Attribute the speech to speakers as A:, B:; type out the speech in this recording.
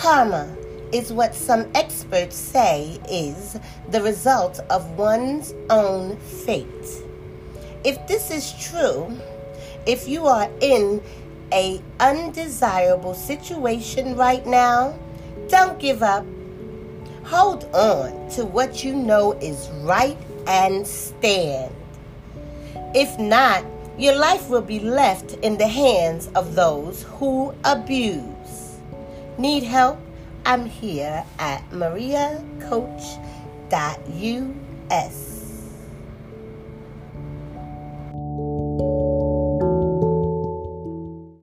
A: Karma is what some experts say is the result of one's own fate. If this is true, if you are in a undesirable situation right now, don't give up. Hold on to what you know is right and stand. If not, your life will be left in the hands of those who abuse. Need help? I'm here at mariacoach.us.